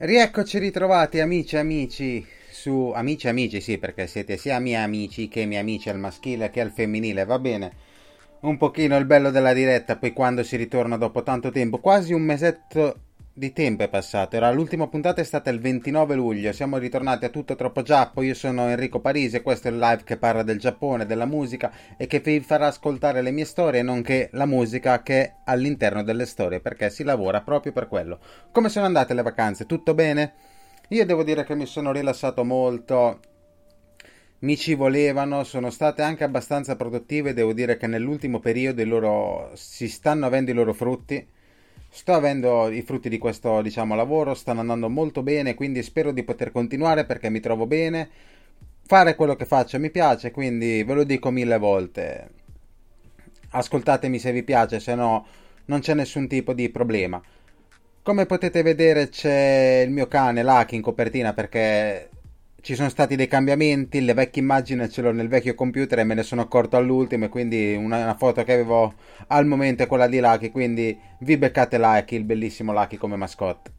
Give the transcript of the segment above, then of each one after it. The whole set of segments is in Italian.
Rieccoci ritrovati amici amici su amici amici sì perché siete sia miei amici che miei amici al maschile che al femminile va bene? Un pochino il bello della diretta poi quando si ritorna dopo tanto tempo quasi un mesetto di tempo è passato. Era l'ultima puntata è stata il 29 luglio. Siamo ritornati a tutto troppo giappo. Io sono Enrico Parisi e questo è il live che parla del Giappone della musica e che vi farà ascoltare le mie storie nonché la musica che è all'interno delle storie perché si lavora proprio per quello. Come sono andate le vacanze? Tutto bene? Io devo dire che mi sono rilassato molto, mi ci volevano, sono state anche abbastanza produttive, devo dire che nell'ultimo periodo loro, si stanno avendo i loro frutti. Sto avendo i frutti di questo, diciamo, lavoro, stanno andando molto bene, quindi spero di poter continuare perché mi trovo bene. Fare quello che faccio mi piace, quindi ve lo dico mille volte. Ascoltatemi se vi piace, se no non c'è nessun tipo di problema. Come potete vedere c'è il mio cane Lucky in copertina perché ci sono stati dei cambiamenti, le vecchie immagini ce l'ho nel vecchio computer e me ne sono accorto all'ultimo e quindi una, una foto che avevo al momento è quella di Lucky, quindi vi beccate Lucky, il bellissimo Lucky come mascotte.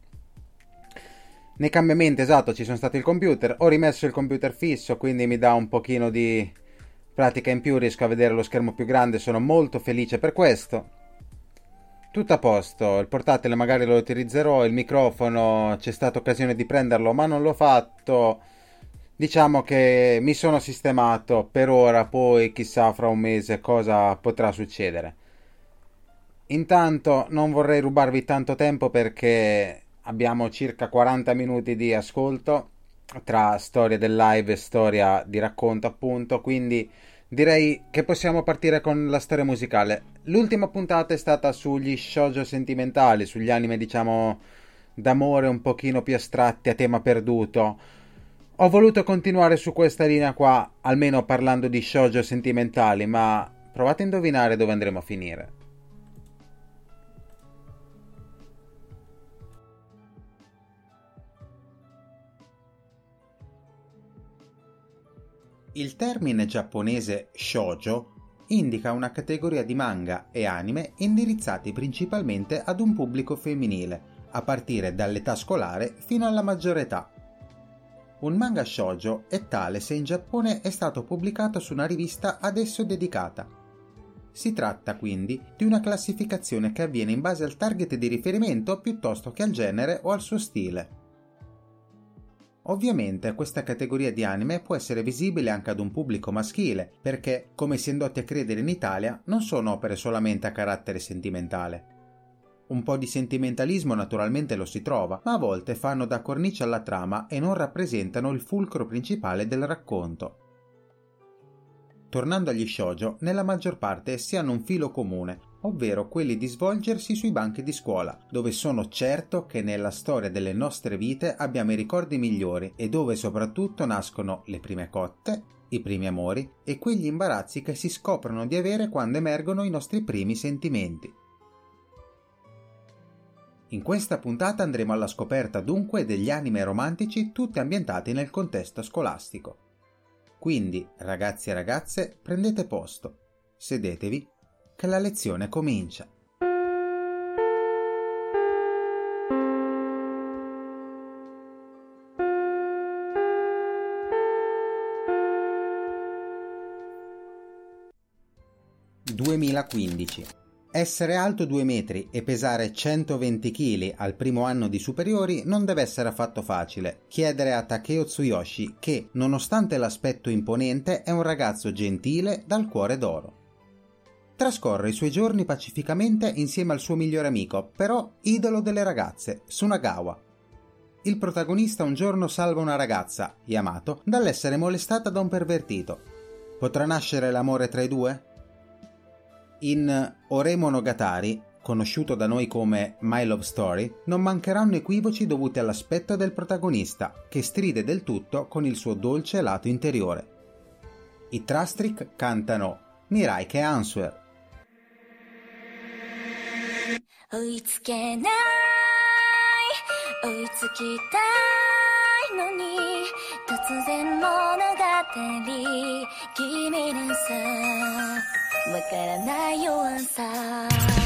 Nei cambiamenti, esatto, ci sono stati il computer, ho rimesso il computer fisso, quindi mi dà un pochino di pratica in più, riesco a vedere lo schermo più grande, sono molto felice per questo tutto a posto, il portatile magari lo utilizzerò, il microfono c'è stata occasione di prenderlo ma non l'ho fatto. Diciamo che mi sono sistemato per ora, poi chissà fra un mese cosa potrà succedere. Intanto non vorrei rubarvi tanto tempo perché abbiamo circa 40 minuti di ascolto tra storia del live e storia di racconto appunto, quindi Direi che possiamo partire con la storia musicale. L'ultima puntata è stata sugli shoujo sentimentali, sugli anime, diciamo, d'amore un pochino più astratti a tema perduto. Ho voluto continuare su questa linea qua, almeno parlando di shoujo sentimentali, ma provate a indovinare dove andremo a finire. Il termine giapponese shoujo indica una categoria di manga e anime indirizzati principalmente ad un pubblico femminile, a partire dall'età scolare fino alla maggiore età. Un manga shoujo è tale se in Giappone è stato pubblicato su una rivista ad esso dedicata. Si tratta quindi di una classificazione che avviene in base al target di riferimento piuttosto che al genere o al suo stile. Ovviamente questa categoria di anime può essere visibile anche ad un pubblico maschile, perché, come si è indotti a credere in Italia, non sono opere solamente a carattere sentimentale. Un po' di sentimentalismo naturalmente lo si trova, ma a volte fanno da cornice alla trama e non rappresentano il fulcro principale del racconto. Tornando agli shoujo, nella maggior parte essi hanno un filo comune, ovvero quelli di svolgersi sui banchi di scuola, dove sono certo che nella storia delle nostre vite abbiamo i ricordi migliori e dove soprattutto nascono le prime cotte, i primi amori e quegli imbarazzi che si scoprono di avere quando emergono i nostri primi sentimenti. In questa puntata andremo alla scoperta dunque degli anime romantici tutti ambientati nel contesto scolastico. Quindi, ragazzi e ragazze, prendete posto, sedetevi, che la lezione comincia. «2015 essere alto 2 metri e pesare 120 kg al primo anno di superiori non deve essere affatto facile. Chiedere a Takeo Tsuyoshi che, nonostante l'aspetto imponente, è un ragazzo gentile dal cuore d'oro. Trascorre i suoi giorni pacificamente insieme al suo migliore amico, però idolo delle ragazze, Sunagawa. Il protagonista un giorno salva una ragazza, Yamato, dall'essere molestata da un pervertito. Potrà nascere l'amore tra i due? In Ore Monogatari, conosciuto da noi come My Love Story, non mancheranno equivoci dovuti all'aspetto del protagonista, che stride del tutto con il suo dolce lato interiore. I Trastric cantano Mirai che Answer. 追いつけない追いつきたいのに突然物語君のさ わからないよン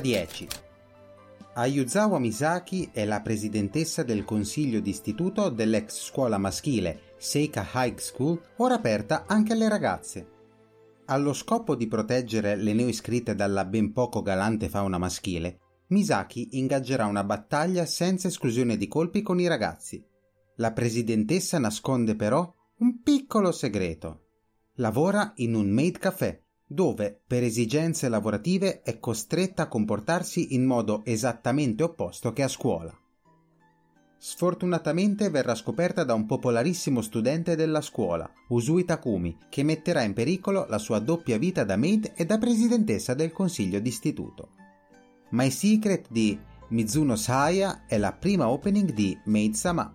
2010. Ayuzawa Misaki è la presidentessa del consiglio d'istituto dell'ex scuola maschile Seika High School, ora aperta anche alle ragazze. Allo scopo di proteggere le neoiscritte dalla ben poco galante fauna maschile, Misaki ingaggerà una battaglia senza esclusione di colpi con i ragazzi. La presidentessa nasconde però un piccolo segreto. Lavora in un maid café, dove per esigenze lavorative è costretta a comportarsi in modo esattamente opposto che a scuola. Sfortunatamente verrà scoperta da un popolarissimo studente della scuola, Usui Takumi, che metterà in pericolo la sua doppia vita da maid e da presidentessa del consiglio d'istituto. My Secret di Mizuno Saya è la prima opening di Maid Sama.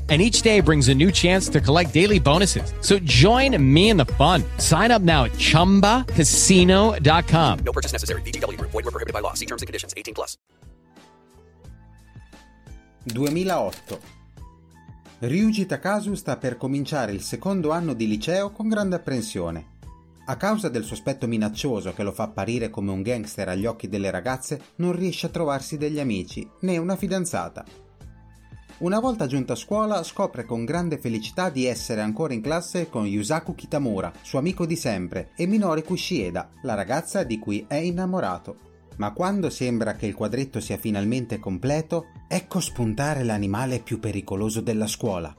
and each day brings a new chance to collect daily bonuses. So join me in the fun. Sign up now at ChumbaCasino.com. No purchase necessary. VGW. Void were prohibited by law. See terms and conditions. 18 plus. 2008. Ryuji Takasu sta per cominciare il secondo anno di liceo con grande apprensione. A causa del sospetto minaccioso che lo fa apparire come un gangster agli occhi delle ragazze, non riesce a trovarsi degli amici né una fidanzata. Una volta giunto a scuola scopre con grande felicità di essere ancora in classe con Yusaku Kitamura, suo amico di sempre, e Minori Kushieda, la ragazza di cui è innamorato. Ma quando sembra che il quadretto sia finalmente completo, ecco spuntare l'animale più pericoloso della scuola,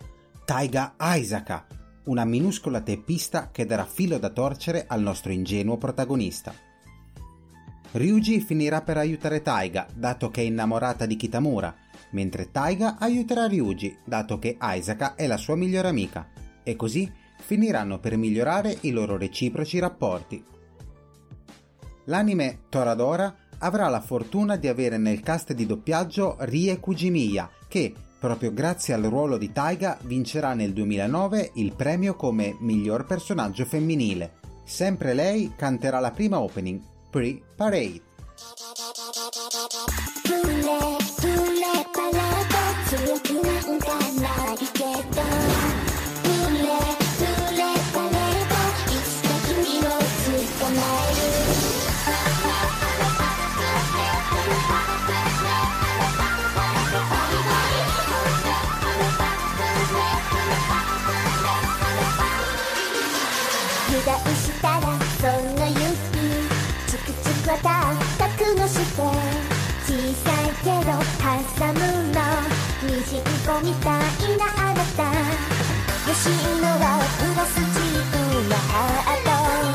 Taiga Aisaka, una minuscola teppista che darà filo da torcere al nostro ingenuo protagonista. Ryuji finirà per aiutare Taiga, dato che è innamorata di Kitamura, mentre Taiga aiuterà Ryuji, dato che Aisaka è la sua migliore amica, e così finiranno per migliorare i loro reciproci rapporti. L'anime Toradora avrà la fortuna di avere nel cast di doppiaggio Rie Kujimiya, che, proprio grazie al ruolo di Taiga, vincerà nel 2009 il premio come miglior personaggio femminile. Sempre lei canterà la prima opening, Pre-Parade. 子みたいなあなた。欲しいのはプラスチックのハート。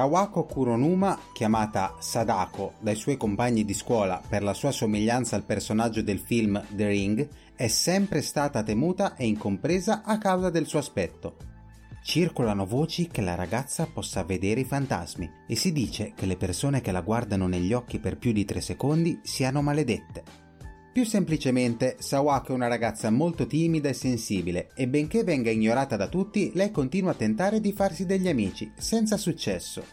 Sawako Kuronuma, chiamata Sadako dai suoi compagni di scuola per la sua somiglianza al personaggio del film The Ring, è sempre stata temuta e incompresa a causa del suo aspetto. Circolano voci che la ragazza possa vedere i fantasmi e si dice che le persone che la guardano negli occhi per più di tre secondi siano maledette. Più semplicemente, Sawako è una ragazza molto timida e sensibile e benché venga ignorata da tutti, lei continua a tentare di farsi degli amici, senza successo.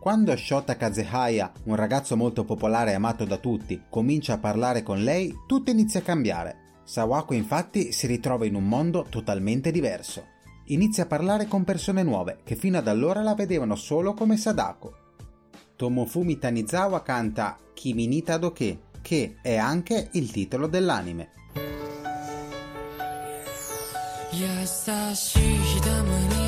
Quando Shota Kazehaya, un ragazzo molto popolare e amato da tutti, comincia a parlare con lei, tutto inizia a cambiare. Sawako infatti si ritrova in un mondo totalmente diverso. Inizia a parlare con persone nuove che fino ad allora la vedevano solo come Sadako. Tomofumi Tanizawa canta Kimi ni Tadoke, che è anche il titolo dell'anime. 優しい日だまりに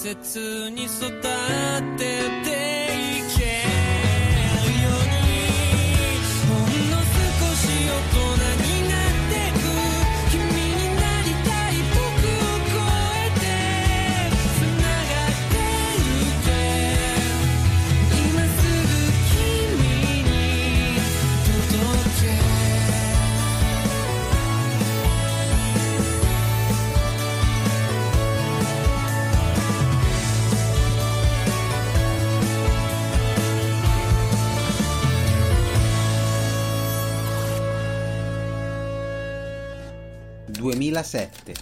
切に育 «2007.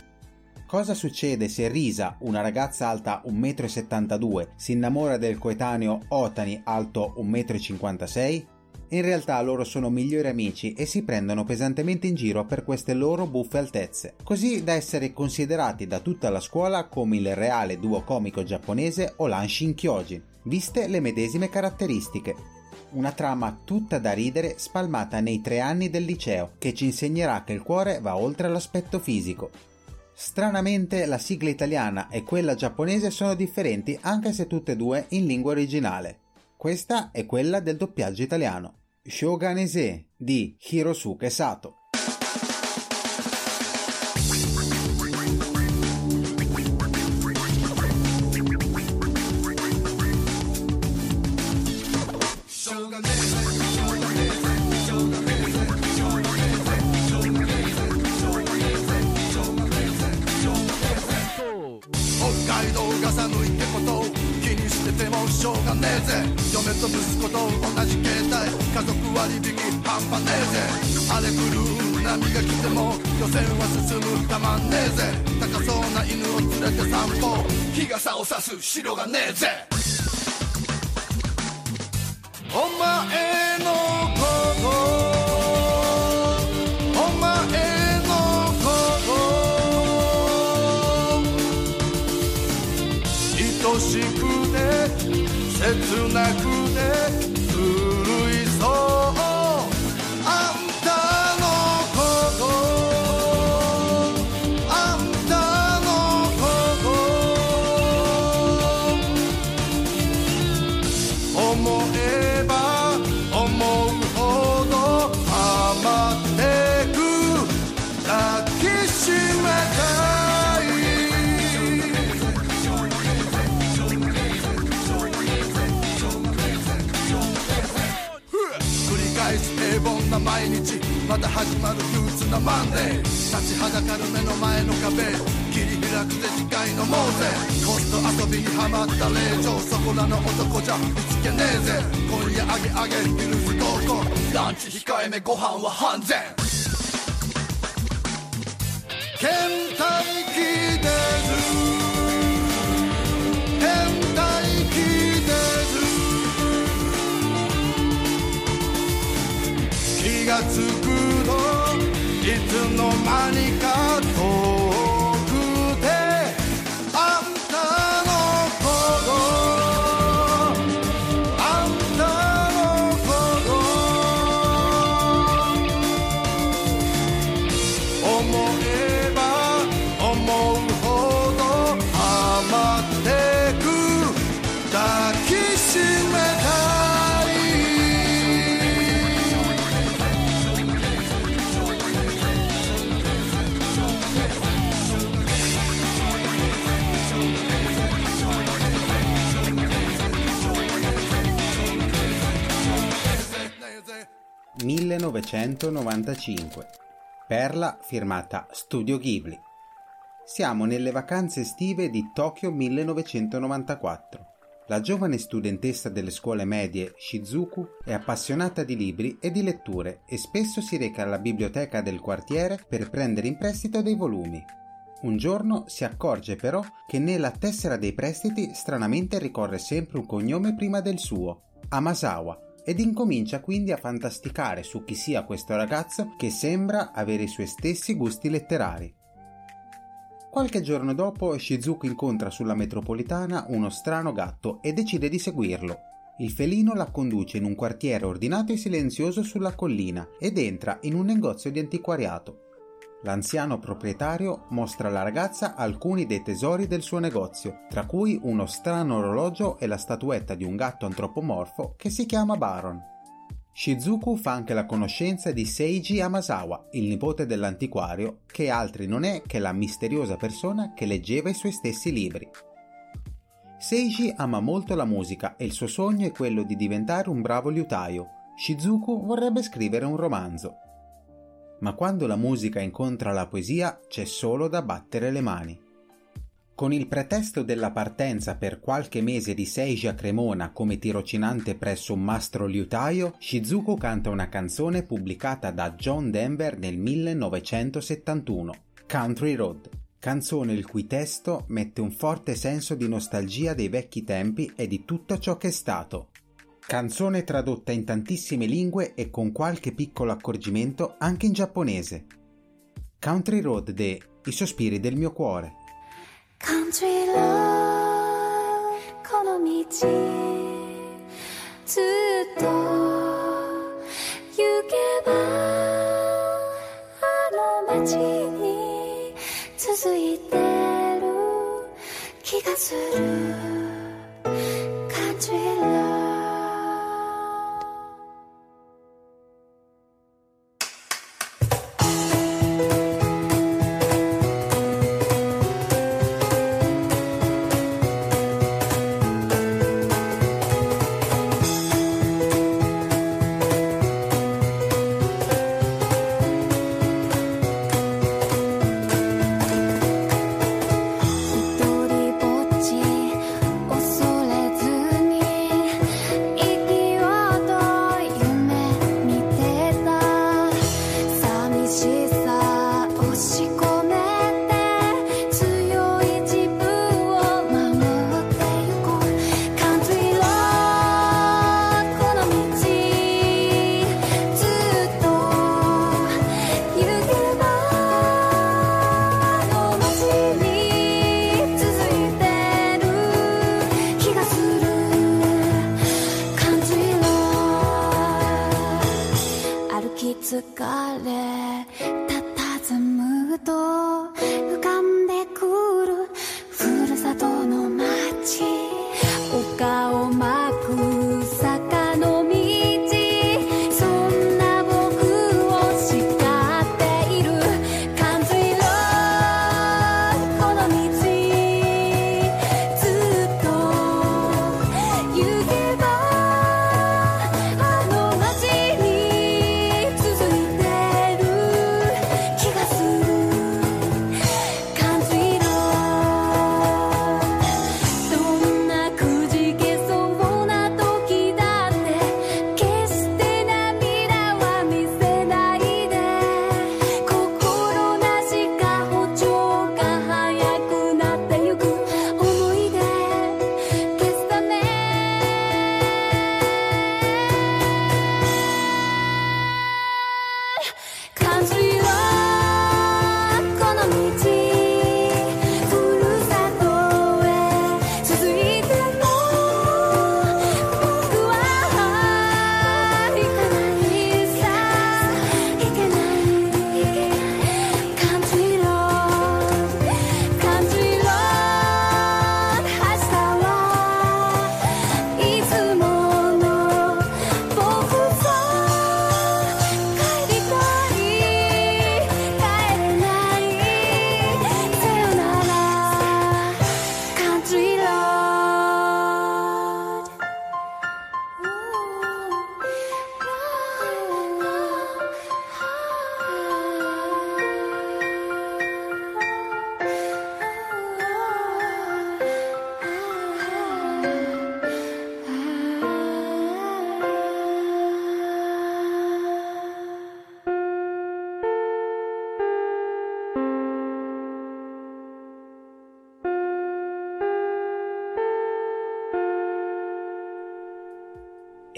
Cosa succede se Risa, una ragazza alta 1,72 m, si innamora del coetaneo Otani alto 1,56 m? In realtà loro sono migliori amici e si prendono pesantemente in giro per queste loro buffe altezze, così da essere considerati da tutta la scuola come il reale duo comico giapponese Olanshin Kyojin, viste le medesime caratteristiche. Una trama tutta da ridere spalmata nei tre anni del liceo che ci insegnerà che il cuore va oltre l'aspetto fisico. Stranamente la sigla italiana e quella giapponese sono differenti anche se tutte e due in lingua originale. Questa è quella del doppiaggio italiano. Shoganese di Hirosuke Sato.「と息子と同じ携帯家族割引半端ねえぜ。荒れ狂う波が来ても予選は進むたまんねえぜ。高そうな犬を連れて散歩。日傘を差す城がねえぜ。お前のこと。お前のこと。愛しくて切なくマンデー立ちはだかる目の前の壁。切り開くぜ次回のモーゼ。コスト遊びにはまった令状そこらの男じゃ見つけねえぜ。今夜あげあげヒルズ合コン。ランチ控えめご飯は半然倦怠期です倦怠期です気がつくといいつの間にか 1995. Perla firmata Studio Ghibli. Siamo nelle vacanze estive di Tokyo 1994. La giovane studentessa delle scuole medie Shizuku è appassionata di libri e di letture e spesso si reca alla biblioteca del quartiere per prendere in prestito dei volumi. Un giorno si accorge però che nella tessera dei prestiti stranamente ricorre sempre un cognome prima del suo, Amasawa, ed incomincia quindi a fantasticare su chi sia questo ragazzo che sembra avere i suoi stessi gusti letterari. Qualche giorno dopo Shizuku incontra sulla metropolitana uno strano gatto e decide di seguirlo. Il felino la conduce in un quartiere ordinato e silenzioso sulla collina ed entra in un negozio di antiquariato. L'anziano proprietario mostra alla ragazza alcuni dei tesori del suo negozio, tra cui uno strano orologio e la statuetta di un gatto antropomorfo che si chiama Baron. Shizuku fa anche la conoscenza di Seiji Amasawa, il nipote dell'antiquario, che altri non è che la misteriosa persona che leggeva i suoi stessi libri. Seiji ama molto la musica e il suo sogno è quello di diventare un bravo liutaio. Shizuku vorrebbe scrivere un romanzo. Ma quando la musica incontra la poesia c'è solo da battere le mani. Con il pretesto della partenza per qualche mese di Seiji a Cremona come tirocinante presso un mastro liutaio, Shizuku canta una canzone pubblicata da John Denver nel 1971, Country Road, canzone il cui testo mette un forte senso di nostalgia dei vecchi tempi e di tutto ciò che è stato. Canzone tradotta in tantissime lingue e con qualche piccolo accorgimento anche in giapponese. Country Road de I sospiri del mio cuore. Country road この道ずっと行けばあの街に続いてる気がする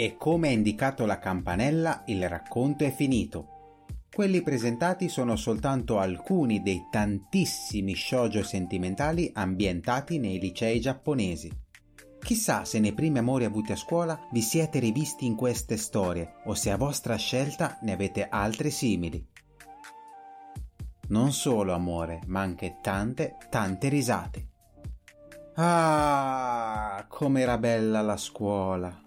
E come ha indicato la campanella, il racconto è finito. Quelli presentati sono soltanto alcuni dei tantissimi shoujo sentimentali ambientati nei licei giapponesi. Chissà se nei primi amori avuti a scuola vi siete rivisti in queste storie o se a vostra scelta ne avete altre simili. Non solo amore, ma anche tante, tante risate. Ah, com'era bella la scuola!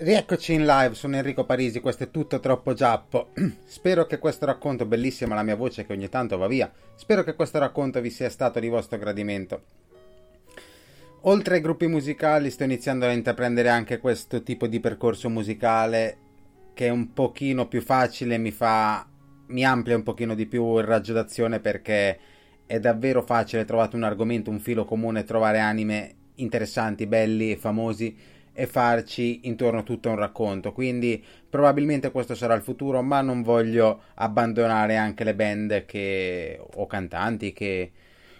Rieccoci in live, sono Enrico Parisi, questo è tutto troppo giappo. Spero che questo racconto, bellissima la mia voce che ogni tanto va via, spero che questo racconto vi sia stato di vostro gradimento. Oltre ai gruppi musicali sto iniziando a intraprendere anche questo tipo di percorso musicale che è un pochino più facile, mi fa mi amplia un pochino di più il raggio d'azione perché è davvero facile trovare un argomento, un filo comune, trovare anime interessanti, belli e famosi e farci intorno tutto un racconto. Quindi probabilmente questo sarà il futuro, ma non voglio abbandonare anche le band che, o cantanti che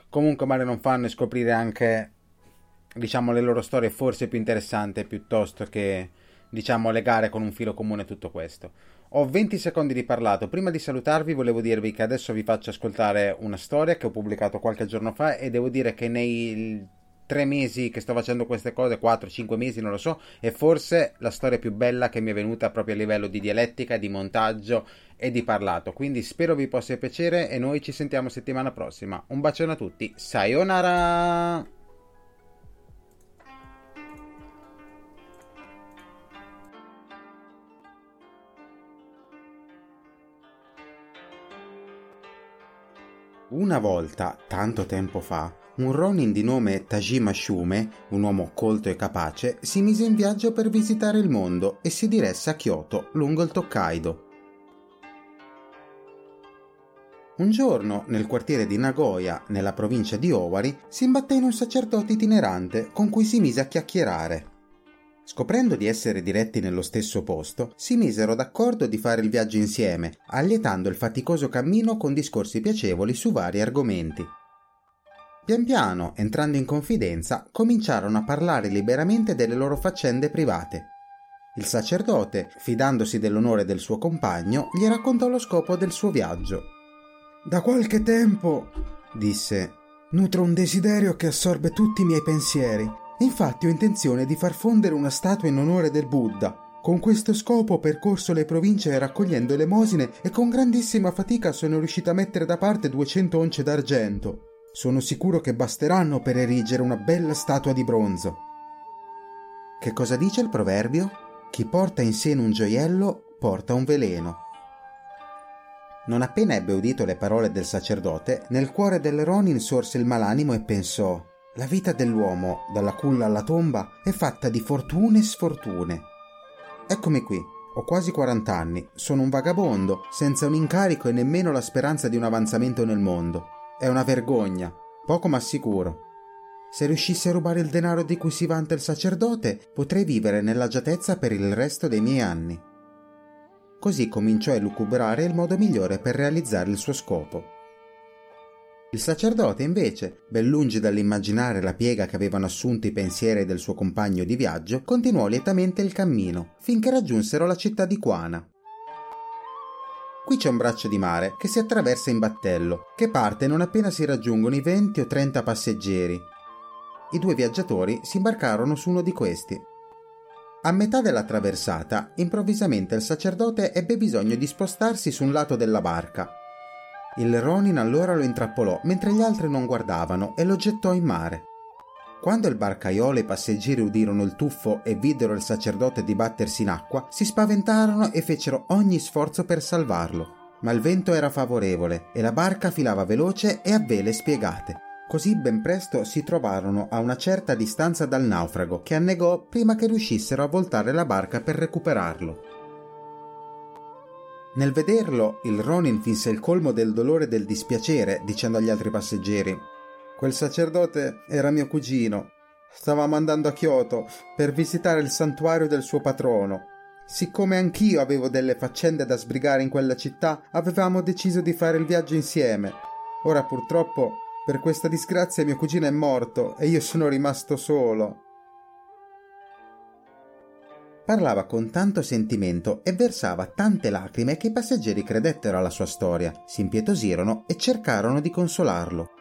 comunque male non fanno e scoprire anche diciamo le loro storie forse più interessanti piuttosto che diciamo legare con un filo comune tutto questo. Ho 20 secondi di parlato. Prima di salutarvi volevo dirvi che adesso vi faccio ascoltare una storia che ho pubblicato qualche giorno fa e devo dire che nei tre mesi che sto facendo queste cose, 4-5 mesi, non lo so, è forse la storia più bella che mi è venuta proprio a livello di dialettica, di montaggio e di parlato. Quindi spero vi possa piacere e noi ci sentiamo settimana prossima. Un bacione a tutti, sayonara! Una volta, tanto tempo fa, un Ronin di nome Tajima Shume, un uomo colto e capace, si mise in viaggio per visitare il mondo e si diresse a Kyoto, lungo il Tokaido. Un giorno, nel quartiere di Nagoya, nella provincia di Owari, si imbatté in un sacerdote itinerante con cui si mise a chiacchierare. Scoprendo di essere diretti nello stesso posto, si misero d'accordo di fare il viaggio insieme, allietando il faticoso cammino con discorsi piacevoli su vari argomenti. Pian piano, entrando in confidenza, cominciarono a parlare liberamente delle loro faccende private. Il sacerdote, fidandosi dell'onore del suo compagno, gli raccontò lo scopo del suo viaggio. Da qualche tempo, disse, nutro un desiderio che assorbe tutti i miei pensieri. Infatti ho intenzione di far fondere una statua in onore del Buddha. Con questo scopo ho percorso le province raccogliendo elemosine e con grandissima fatica sono riuscito a mettere da parte 200 once d'argento. Sono sicuro che basteranno per erigere una bella statua di bronzo. Che cosa dice il proverbio? Chi porta in seno un gioiello porta un veleno. Non appena ebbe udito le parole del sacerdote, nel cuore del Ronin sorse il malanimo e pensò la vita dell'uomo, dalla culla alla tomba, è fatta di fortune e sfortune. Eccomi qui, ho quasi 40 anni, sono un vagabondo, senza un incarico e nemmeno la speranza di un avanzamento nel mondo. È una vergogna, poco ma sicuro. Se riuscissi a rubare il denaro di cui si vanta il sacerdote, potrei vivere nell'agiatezza per il resto dei miei anni. Così cominciò a elucubrare il modo migliore per realizzare il suo scopo. Il sacerdote, invece, ben lungi dall'immaginare la piega che avevano assunto i pensieri del suo compagno di viaggio, continuò lietamente il cammino, finché raggiunsero la città di Quana. Qui c'è un braccio di mare che si attraversa in battello, che parte non appena si raggiungono i 20 o 30 passeggeri. I due viaggiatori si imbarcarono su uno di questi. A metà della traversata, improvvisamente il sacerdote ebbe bisogno di spostarsi su un lato della barca. Il Ronin allora lo intrappolò mentre gli altri non guardavano e lo gettò in mare. Quando il barcaiolo e i passeggeri udirono il tuffo e videro il sacerdote dibattersi in acqua, si spaventarono e fecero ogni sforzo per salvarlo. Ma il vento era favorevole e la barca filava veloce e a vele spiegate. Così ben presto si trovarono a una certa distanza dal naufrago, che annegò prima che riuscissero a voltare la barca per recuperarlo. Nel vederlo, il Ronin finse il colmo del dolore e del dispiacere, dicendo agli altri passeggeri: Quel sacerdote era mio cugino. Stavamo andando a Kyoto per visitare il santuario del suo patrono. Siccome anch'io avevo delle faccende da sbrigare in quella città, avevamo deciso di fare il viaggio insieme. Ora purtroppo, per questa disgrazia, mio cugino è morto e io sono rimasto solo. Parlava con tanto sentimento e versava tante lacrime che i passeggeri credettero alla sua storia, si impietosirono e cercarono di consolarlo.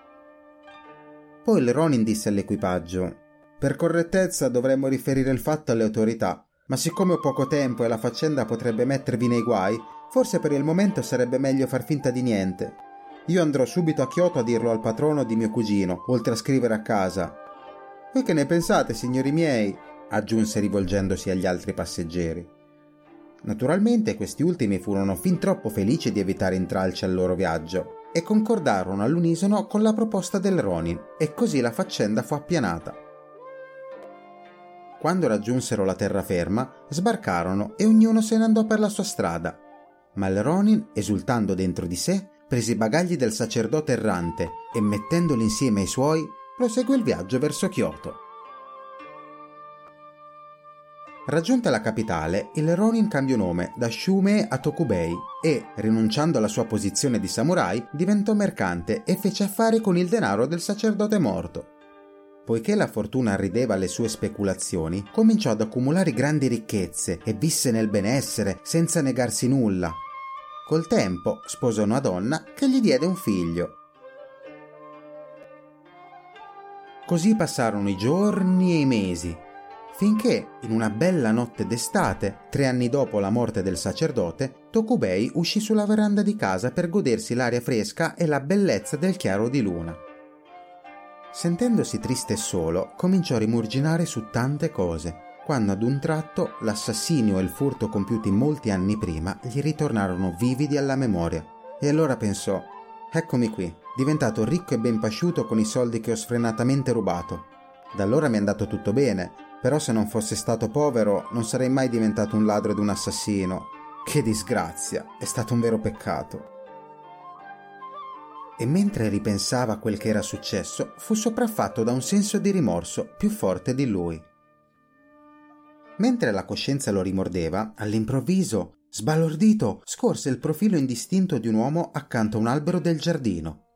Poi il Ronin disse all'equipaggio: Per correttezza dovremmo riferire il fatto alle autorità, ma siccome ho poco tempo e la faccenda potrebbe mettervi nei guai, forse per il momento sarebbe meglio far finta di niente. Io andrò subito a Kyoto a dirlo al patrono di mio cugino, oltre a scrivere a casa. Voi che ne pensate, signori miei? aggiunse rivolgendosi agli altri passeggeri. Naturalmente questi ultimi furono fin troppo felici di evitare intralci al loro viaggio e concordarono all'unisono con la proposta del Ronin e così la faccenda fu appianata. Quando raggiunsero la terraferma, sbarcarono e ognuno se ne andò per la sua strada. Ma il Ronin, esultando dentro di sé, prese i bagagli del sacerdote errante e mettendoli insieme ai suoi, proseguì il viaggio verso Kyoto. Raggiunta la capitale, il Ronin cambiò nome da Shume a Tokubei e, rinunciando alla sua posizione di samurai, diventò mercante e fece affari con il denaro del sacerdote morto. Poiché la fortuna rideva alle sue speculazioni, cominciò ad accumulare grandi ricchezze e visse nel benessere senza negarsi nulla. Col tempo sposò una donna che gli diede un figlio. Così passarono i giorni e i mesi, finché, in una bella notte d'estate, tre anni dopo la morte del sacerdote, Tokubei uscì sulla veranda di casa per godersi l'aria fresca e la bellezza del chiaro di luna. Sentendosi triste e solo, cominciò a rimurginare su tante cose, quando ad un tratto l'assassinio e il furto compiuti molti anni prima gli ritornarono vividi alla memoria. E allora pensò, eccomi qui, diventato ricco e ben pasciuto con i soldi che ho sfrenatamente rubato. Da allora mi è andato tutto bene, però se non fosse stato povero non sarei mai diventato un ladro ed un assassino. Che disgrazia, è stato un vero peccato. E mentre ripensava a quel che era successo, fu sopraffatto da un senso di rimorso più forte di lui. Mentre la coscienza lo rimordeva, all'improvviso, sbalordito, scorse il profilo indistinto di un uomo accanto a un albero del giardino.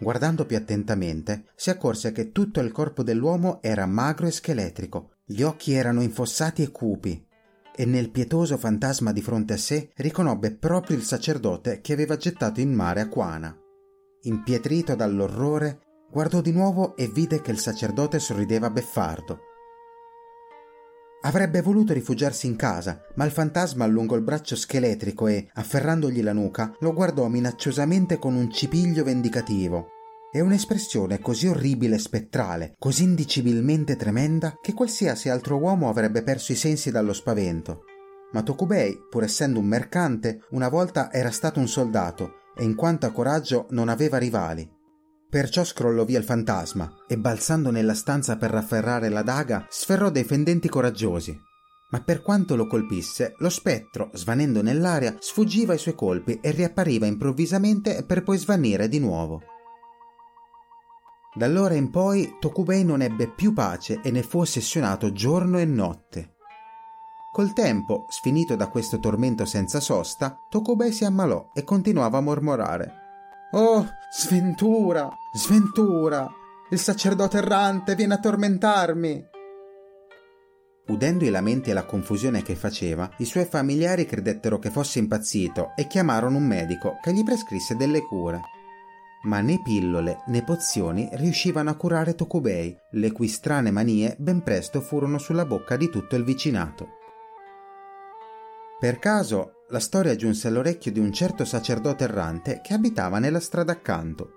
Guardando più attentamente, si accorse che tutto il corpo dell'uomo era magro e scheletrico, gli occhi erano infossati e cupi, e nel pietoso fantasma di fronte a sé riconobbe proprio il sacerdote che aveva gettato in mare Aquana. Impietrito dall'orrore, guardò di nuovo e vide che il sacerdote sorrideva beffardo. Avrebbe voluto rifugiarsi in casa, ma il fantasma allungò il braccio scheletrico e, afferrandogli la nuca, lo guardò minacciosamente con un cipiglio vendicativo. E un'espressione così orribile e spettrale, così indicibilmente tremenda, che qualsiasi altro uomo avrebbe perso i sensi dallo spavento. Ma Tokubei, pur essendo un mercante, una volta era stato un soldato e in quanto a coraggio non aveva rivali. Perciò scrollò via il fantasma e balzando nella stanza per rafferrare la daga sferrò dei fendenti coraggiosi. Ma per quanto lo colpisse, lo spettro, svanendo nell'aria, sfuggiva ai suoi colpi e riappariva improvvisamente per poi svanire di nuovo. Da allora in poi Tokubei non ebbe più pace e ne fu ossessionato giorno e notte. Col tempo, sfinito da questo tormento senza sosta, Tokubei si ammalò e continuava a mormorare. Oh, sventura, sventura! Il sacerdote errante viene a tormentarmi! Udendo i lamenti e la confusione che faceva, i suoi familiari credettero che fosse impazzito e chiamarono un medico che gli prescrisse delle cure. Ma né pillole né pozioni riuscivano a curare Tokubei, le cui strane manie ben presto furono sulla bocca di tutto il vicinato. Per caso la storia giunse all'orecchio di un certo sacerdote errante che abitava nella strada accanto.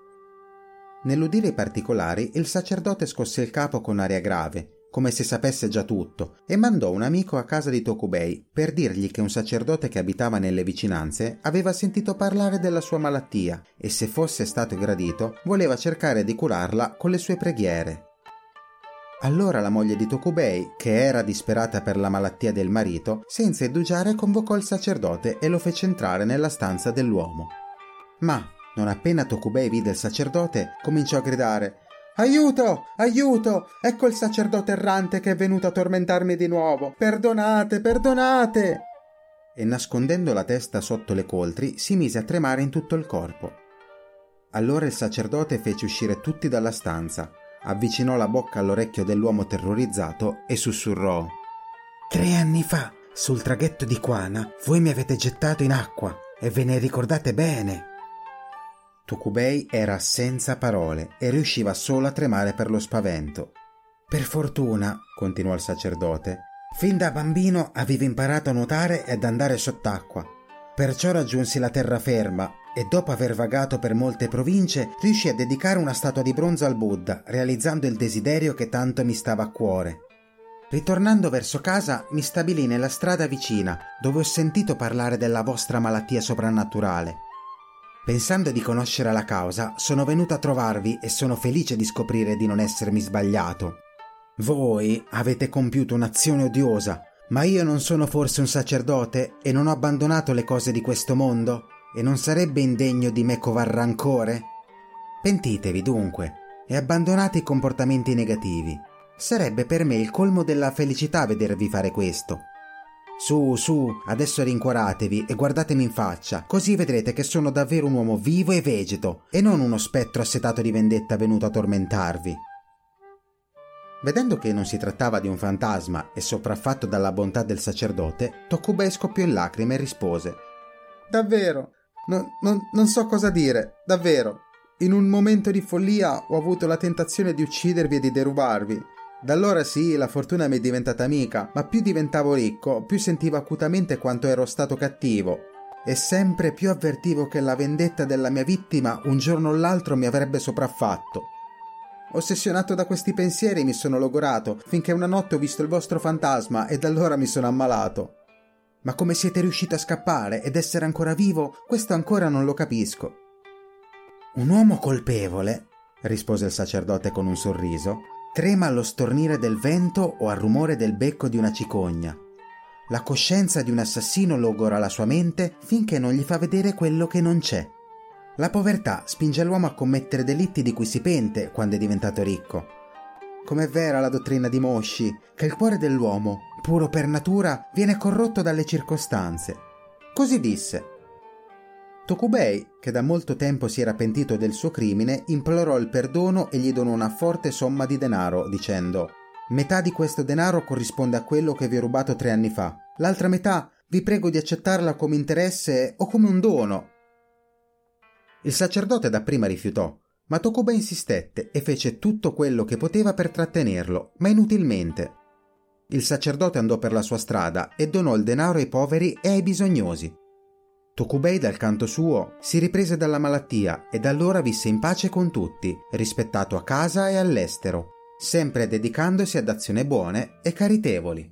Nell'udire i particolari, il sacerdote scosse il capo con aria grave, come se sapesse già tutto, e mandò un amico a casa di Tokubei per dirgli che un sacerdote che abitava nelle vicinanze aveva sentito parlare della sua malattia e se fosse stato gradito voleva cercare di curarla con le sue preghiere. Allora la moglie di Tokubei, che era disperata per la malattia del marito, senza indugiare convocò il sacerdote e lo fece entrare nella stanza dell'uomo. Ma, non appena Tokubei vide il sacerdote, cominciò a gridare Aiuto! Aiuto! Ecco il sacerdote errante che è venuto a tormentarmi di nuovo! Perdonate, perdonate! E nascondendo la testa sotto le coltri, si mise a tremare in tutto il corpo. Allora il sacerdote fece uscire tutti dalla stanza, avvicinò la bocca all'orecchio dell'uomo terrorizzato e sussurrò Tre anni fa, sul traghetto di Quana, voi mi avete gettato in acqua e ve ne ricordate bene. Tokubei era senza parole e riusciva solo a tremare per lo spavento. Per fortuna, continuò il sacerdote, fin da bambino avevo imparato a nuotare e ad andare sott'acqua. Perciò raggiunsi la terraferma e dopo aver vagato per molte province riuscì a dedicare una statua di bronzo al Buddha, realizzando il desiderio che tanto mi stava a cuore. Ritornando verso casa mi stabilì nella strada vicina, dove ho sentito parlare della vostra malattia soprannaturale. Pensando di conoscere la causa, sono venuto a trovarvi e sono felice di scoprire di non essermi sbagliato. Voi avete compiuto un'azione odiosa, ma io non sono forse un sacerdote e non ho abbandonato le cose di questo mondo? E non sarebbe indegno di me covar rancore? Pentitevi dunque e abbandonate i comportamenti negativi. Sarebbe per me il colmo della felicità vedervi fare questo. Su, su, adesso rincuoratevi e guardatemi in faccia, così vedrete che sono davvero un uomo vivo e vegeto, e non uno spettro assetato di vendetta venuto a tormentarvi. Vedendo che non si trattava di un fantasma e sopraffatto dalla bontà del sacerdote, Tokubei scoppiò in lacrime e rispose: Davvero, non, non, non so cosa dire, davvero. In un momento di follia ho avuto la tentazione di uccidervi e di derubarvi. Da allora sì, la fortuna mi è diventata amica, ma più diventavo ricco, più sentivo acutamente quanto ero stato cattivo. E sempre più avvertivo che la vendetta della mia vittima un giorno o l'altro mi avrebbe sopraffatto. Ossessionato da questi pensieri mi sono logorato, finché una notte ho visto il vostro fantasma e da allora mi sono ammalato. Ma come siete riuscito a scappare ed essere ancora vivo, questo ancora non lo capisco. Un uomo colpevole, rispose il sacerdote con un sorriso, trema allo stornire del vento o al rumore del becco di una cicogna. La coscienza di un assassino logora la sua mente finché non gli fa vedere quello che non c'è. La povertà spinge l'uomo a commettere delitti di cui si pente quando è diventato ricco. Com'è vera la dottrina di Mosci, che il cuore dell'uomo, puro per natura, viene corrotto dalle circostanze. Così disse. Tokubei, che da molto tempo si era pentito del suo crimine, implorò il perdono e gli donò una forte somma di denaro, dicendo Metà di questo denaro corrisponde a quello che vi ho rubato tre anni fa. L'altra metà vi prego di accettarla come interesse o come un dono. Il sacerdote dapprima rifiutò, ma Tokubei insistette e fece tutto quello che poteva per trattenerlo, ma inutilmente. Il sacerdote andò per la sua strada e donò il denaro ai poveri e ai bisognosi. Tokubei dal canto suo si riprese dalla malattia e da allora visse in pace con tutti, rispettato a casa e all'estero, sempre dedicandosi ad azioni buone e caritevoli.